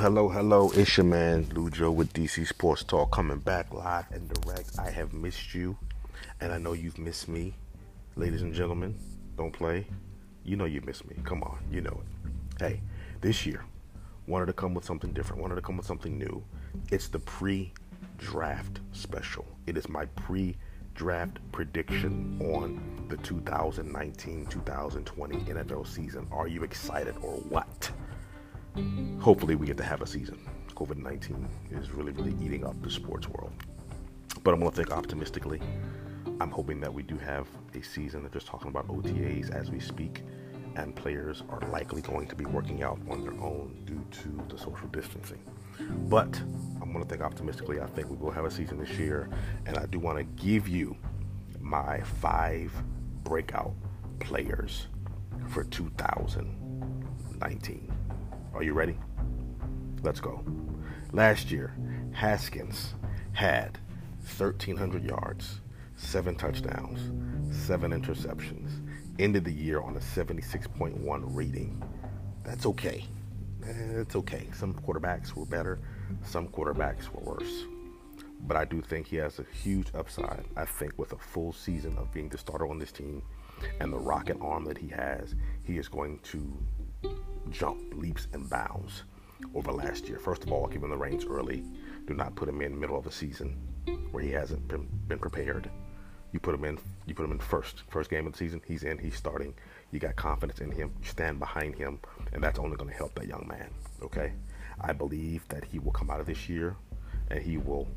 Hello, hello. It's your man Lujo with DC Sports Talk coming back live and direct. I have missed you, and I know you've missed me. Ladies and gentlemen, don't play. You know you missed me. Come on, you know it. Hey, this year, wanted to come with something different, wanted to come with something new. It's the pre draft special. It is my pre draft prediction on the 2019 2020 NFL season. Are you excited or what? Hopefully we get to have a season. COVID 19 is really, really eating up the sports world. But I'm going to think optimistically. I'm hoping that we do have a season. They're just talking about OTAs as we speak, and players are likely going to be working out on their own due to the social distancing. But I'm going to think optimistically. I think we will have a season this year, and I do want to give you my five breakout players for 2019. Are you ready? Let's go. Last year, Haskins had 1,300 yards, seven touchdowns, seven interceptions, ended the year on a 76.1 rating. That's okay. It's okay. Some quarterbacks were better, some quarterbacks were worse. But I do think he has a huge upside. I think with a full season of being the starter on this team and the rocket arm that he has, he is going to jump leaps and bounds over last year. First of all, give him the reins early. Do not put him in middle of a season where he hasn't been, been prepared. You put him in. You put him in first. First game of the season, he's in. He's starting. You got confidence in him. You stand behind him, and that's only going to help that young man. Okay, I believe that he will come out of this year, and he will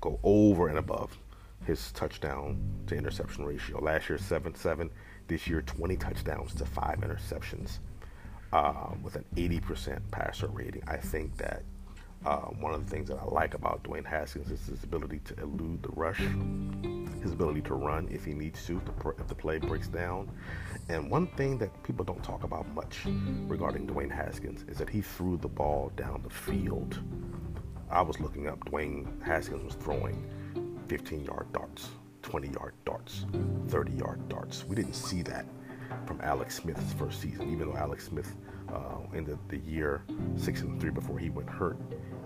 go over and above his touchdown to interception ratio. Last year, seven seven. This year, 20 touchdowns to five interceptions uh, with an 80% passer rating. I think that uh, one of the things that I like about Dwayne Haskins is his ability to elude the rush, his ability to run if he needs to, if the play breaks down. And one thing that people don't talk about much regarding Dwayne Haskins is that he threw the ball down the field. I was looking up, Dwayne Haskins was throwing 15 yard darts, 20 yard darts, 30 yard darts. We didn't see that from Alex Smith's first season. Even though Alex Smith uh, ended the year six and three before he went hurt,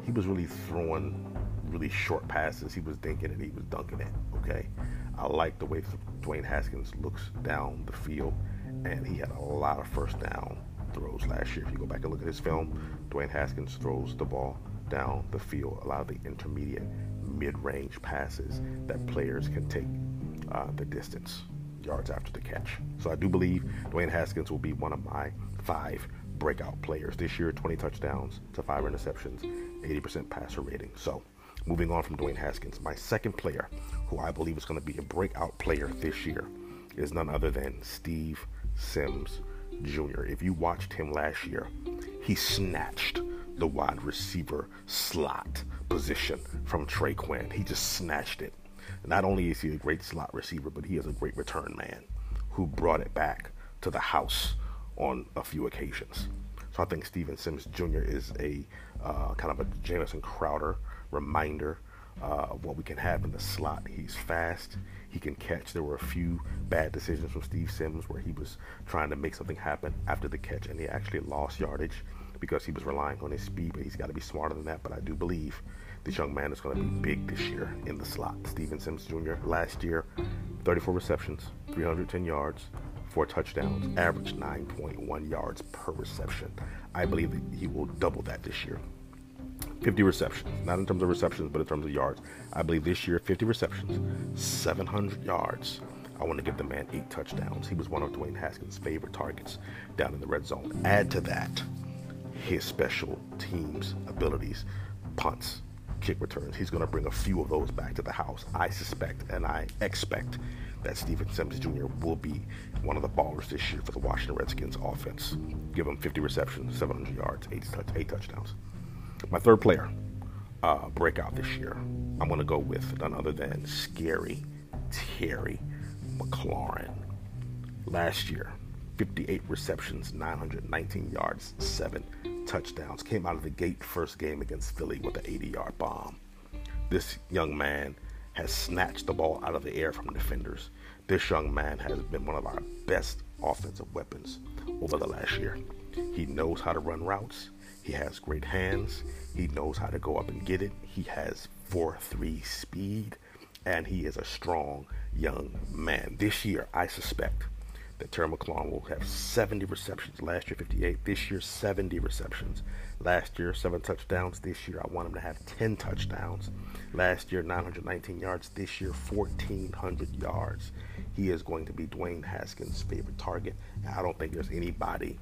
he was really throwing really short passes. He was dinking it, he was dunking it. Okay, I like the way Dwayne Haskins looks down the field, and he had a lot of first down throws last year. If you go back and look at his film, Dwayne Haskins throws the ball down the field, a lot of the intermediate, mid-range passes that players can take uh, the distance yards after the catch. So I do believe Dwayne Haskins will be one of my five breakout players this year 20 touchdowns to five interceptions, 80% passer rating. So moving on from Dwayne Haskins, my second player who I believe is going to be a breakout player this year is none other than Steve Sims Jr. If you watched him last year, he snatched the wide receiver slot position from Trey Quinn. He just snatched it. Not only is he a great slot receiver, but he is a great return man who brought it back to the house on a few occasions. So I think Steven Sims Jr. is a uh, kind of a Jamison Crowder reminder uh, of what we can have in the slot. He's fast. He can catch. There were a few bad decisions from Steve Sims where he was trying to make something happen after the catch, and he actually lost yardage because he was relying on his speed. But he's got to be smarter than that. But I do believe this young man is going to be big this year in the slot. Steven Sims Jr. last year, 34 receptions, 310 yards, four touchdowns, average 9.1 yards per reception. I believe that he will double that this year. 50 receptions, not in terms of receptions, but in terms of yards. I believe this year, 50 receptions, 700 yards. I want to give the man eight touchdowns. He was one of Dwayne Haskins' favorite targets down in the red zone. Add to that his special teams abilities, punts, kick returns. He's going to bring a few of those back to the house. I suspect and I expect that Steven Sims Jr. will be one of the ballers this year for the Washington Redskins offense. Give him 50 receptions, 700 yards, eight, eight touchdowns. My third player, uh, breakout this year, I'm going to go with none other than Scary Terry McLaurin. Last year, 58 receptions, 919 yards, seven touchdowns. Came out of the gate first game against Philly with an 80 yard bomb. This young man has snatched the ball out of the air from defenders. This young man has been one of our best offensive weapons over the last year. He knows how to run routes. He has great hands. He knows how to go up and get it. He has 4 3 speed, and he is a strong young man. This year, I suspect that Terry McLaurin will have 70 receptions. Last year, 58. This year, 70 receptions. Last year, seven touchdowns. This year, I want him to have 10 touchdowns. Last year, 919 yards. This year, 1,400 yards. He is going to be Dwayne Haskins' favorite target. And I don't think there's anybody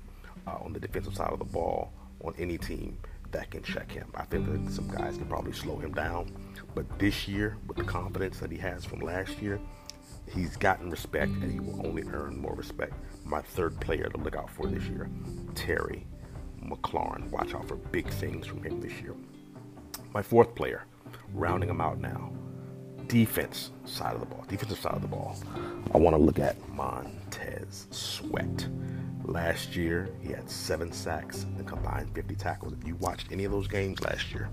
uh, on the defensive side of the ball on any team that can check him. I think that some guys can probably slow him down. But this year, with the confidence that he has from last year, he's gotten respect and he will mm. only earn more respect. My third player to look out for this year, Terry McLaurin. Watch out for big things from him this year. My fourth player, rounding him out now, defense side of the ball, defensive side of the ball. I want to look at Montez Sweat. Last year, he had seven sacks and combined 50 tackles. If you watched any of those games last year,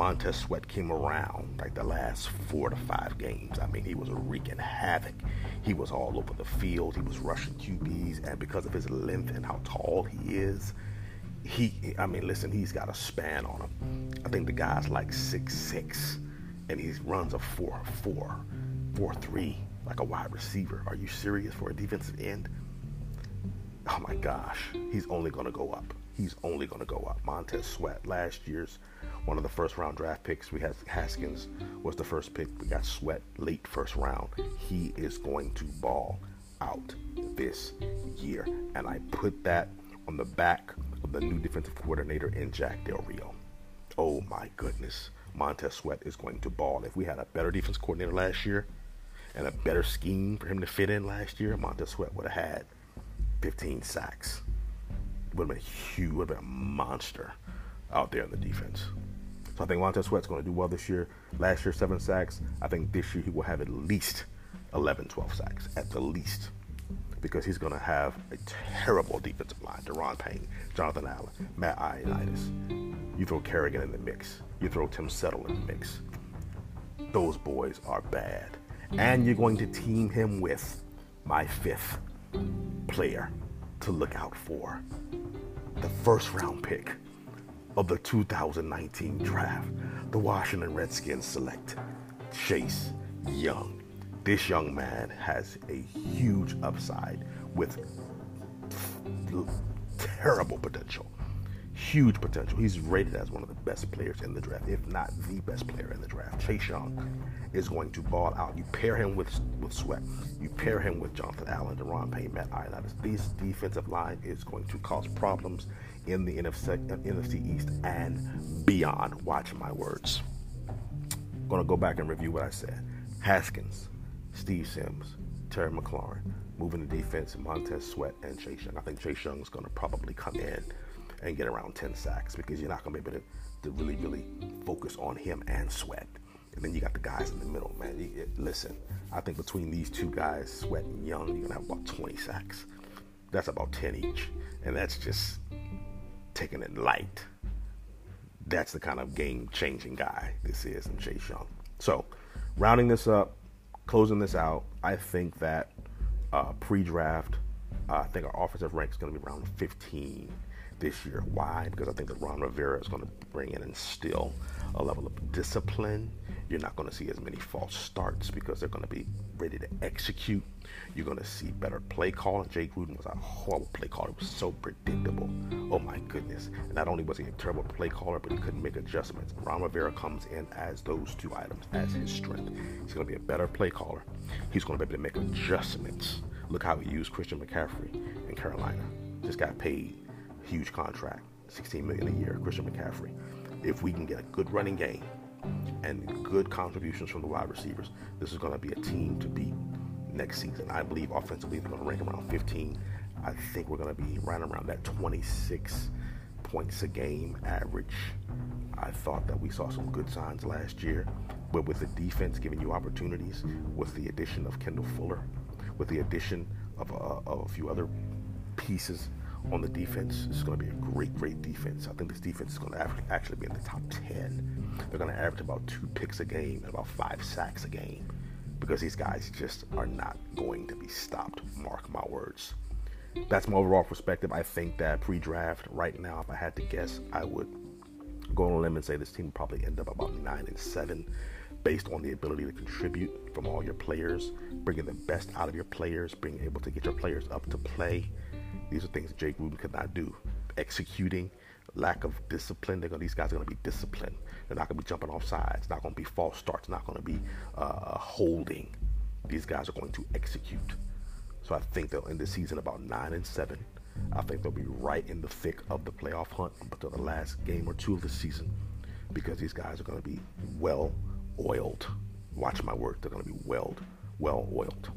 Montez Sweat came around like the last four to five games. I mean, he was wreaking havoc. He was all over the field. He was rushing QBs, and because of his length and how tall he is, he, I mean, listen, he's got a span on him. I think the guy's like six six, and he runs a four four, four three, like a wide receiver. Are you serious for a defensive end? Oh my gosh, he's only to go up. He's only going to go up. Montez Sweat, last year's one of the first round draft picks. We had Haskins was the first pick. We got Sweat late first round. He is going to ball out this year. And I put that on the back of the new defensive coordinator in Jack Del Rio. Oh my goodness. Montez Sweat is going to ball. If we had a better defense coordinator last year and a better scheme for him to fit in last year, Montez Sweat would have had 15 sacks. Would have been huge, would have been a monster out there in the defense. So I think Montez Sweat's going to do well this year. Last year, seven sacks. I think this year he will have at least 11, 12 sacks, at the least, because he's going to have a terrible defensive line. Daron Payne, Jonathan Allen, Matt Ioannidis. You throw Kerrigan in the mix. You throw Tim Settle in the mix. Those boys are bad. And you're going to team him with my fifth player to look out for. The first round pick of the 2019 draft, the Washington Redskins select Chase Young. This young man has a huge upside with terrible potential. Huge potential. He's rated as one of the best players in the draft, if not the best player in the draft. Chase Young is going to ball out. You pair him with with Sweat. You pair him with Jonathan Allen, Daron Payne, Matt Ioannidis. This defensive line is going to cause problems in the NFC, uh, NFC East and beyond. Watch my words. I'm going to go back and review what I said. Haskins, Steve Sims, Terry McLaurin, moving the defense, Montez Sweat, and Chase Young. I think Chase Young is going to probably come in and get around 10 sacks because you're not going to be able to, to really, really focus on him and Sweat. And then you got the guys in the middle, man. You, listen, I think between these two guys, Sweat and Young, you're going to have about 20 sacks. That's about 10 each. And that's just taking it light. That's the kind of game changing guy this is in Chase Young. So, rounding this up, closing this out, I think that uh, pre draft, uh, I think our offensive rank is going to be around 15 this year. Why? Because I think that Ron Rivera is going to bring in and instill a level of discipline. You're not going to see as many false starts because they're going to be ready to execute. You're going to see better play calling. Jay Gruden was a horrible play caller. It was so predictable. Oh my goodness. And not only was he a terrible play caller, but he couldn't make adjustments. Ron Rivera comes in as those two items, as his strength. He's going to be a better play caller. He's going to be able to make adjustments. Look how he used Christian McCaffrey in Carolina. Just got paid huge contract, 16 million a year, Christian McCaffrey. If we can get a good running game and good contributions from the wide receivers, this is going to be a team to beat next season. I believe offensively they're going to rank around 15. I think we're going to be right around that 26 points a game average. I thought that we saw some good signs last year, but with the defense giving you opportunities, with the addition of Kendall Fuller, with the addition of, uh, of a few other pieces on the defense. It's going to be a great, great defense. I think this defense is going to actually be in the top 10. They're going to average about two picks a game and about five sacks a game because these guys just are not going to be stopped. Mark my words. that's my overall perspective. I think that pre-draft right now, if I had to guess, I would go on a limb and say this team probably end up about nine and seven, based on the ability to contribute from all your players, bringing the best out of your players, being able to get your players up to play. These are things Jay Gruden could not do. Executing, lack of discipline. They're gonna, these guys are going to be disciplined. They're not going to be jumping off sides. Not going to be false starts. Not going to be uh, holding. These guys are going to execute. So I think they'll end the season about nine and seven. I think they'll be right in the thick of the playoff hunt until the last game or two of the season because these guys are going to be well oiled. Watch my work. They're going to be well, well oiled.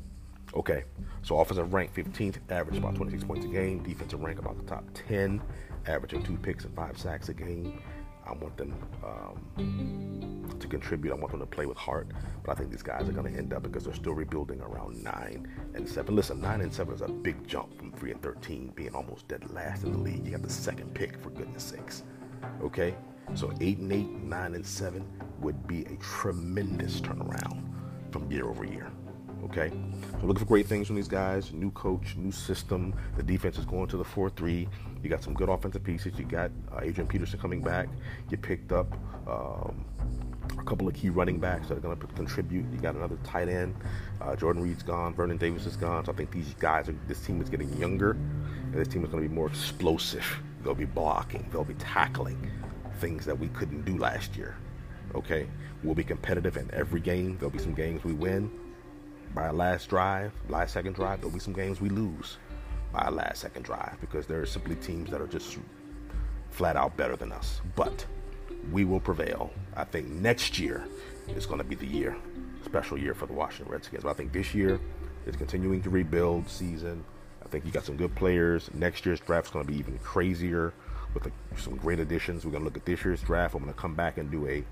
Okay, so offensive rank 15th, average about 26 points a game. Defensive rank about the top 10, averaging two picks and five sacks a game. I want them um, to contribute. I want them to play with heart. But I think these guys are going to end up because they're still rebuilding around nine and seven. Listen, nine and seven is a big jump from three and thirteen, being almost dead last in the league. You got the second pick for goodness sakes. Okay, so eight and eight, nine and seven would be a tremendous turnaround from year over year. Okay, so looking for great things from these guys. New coach, new system. The defense is going to the four-three. You got some good offensive pieces. You got uh, Adrian Peterson coming back. You picked up um, a couple of key running backs that are going to contribute. You got another tight end. Uh, Jordan Reed's gone. Vernon Davis is gone. So I think these guys are. This team is getting younger, and this team is going to be more explosive. They'll be blocking. They'll be tackling things that we couldn't do last year. Okay, we'll be competitive in every game. There'll be some games we win by a last drive, last second drive. There'll be some games we lose by a last second drive because there are simply teams that are just flat out better than us. But we will prevail. I think next year is going to be the year, special year for the Washington Redskins. But I think this year is continuing to rebuild season. I think you got some good players. Next year's draft is going to be even crazier with a, some great additions. We're going to look at this year's draft. I'm going to come back and do a,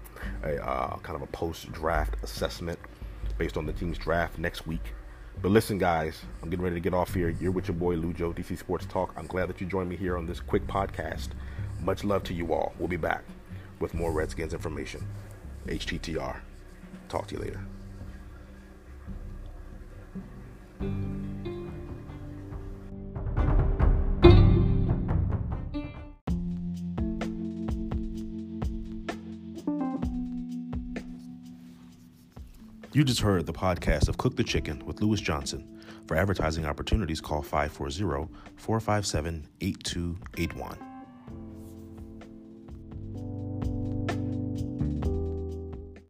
a uh, kind of a post-draft assessment based on the team's draft next week. But listen, guys, I'm getting ready to get off here. You're with your boy Lujo, DC Sports Talk. I'm glad that you joined me here on this quick podcast. Much love to you all. We'll be back with more Redskins information. HTTR. Talk to you later. You just heard the podcast of Cook the Chicken with Lewis Johnson. For advertising opportunities, call 540 457 8281.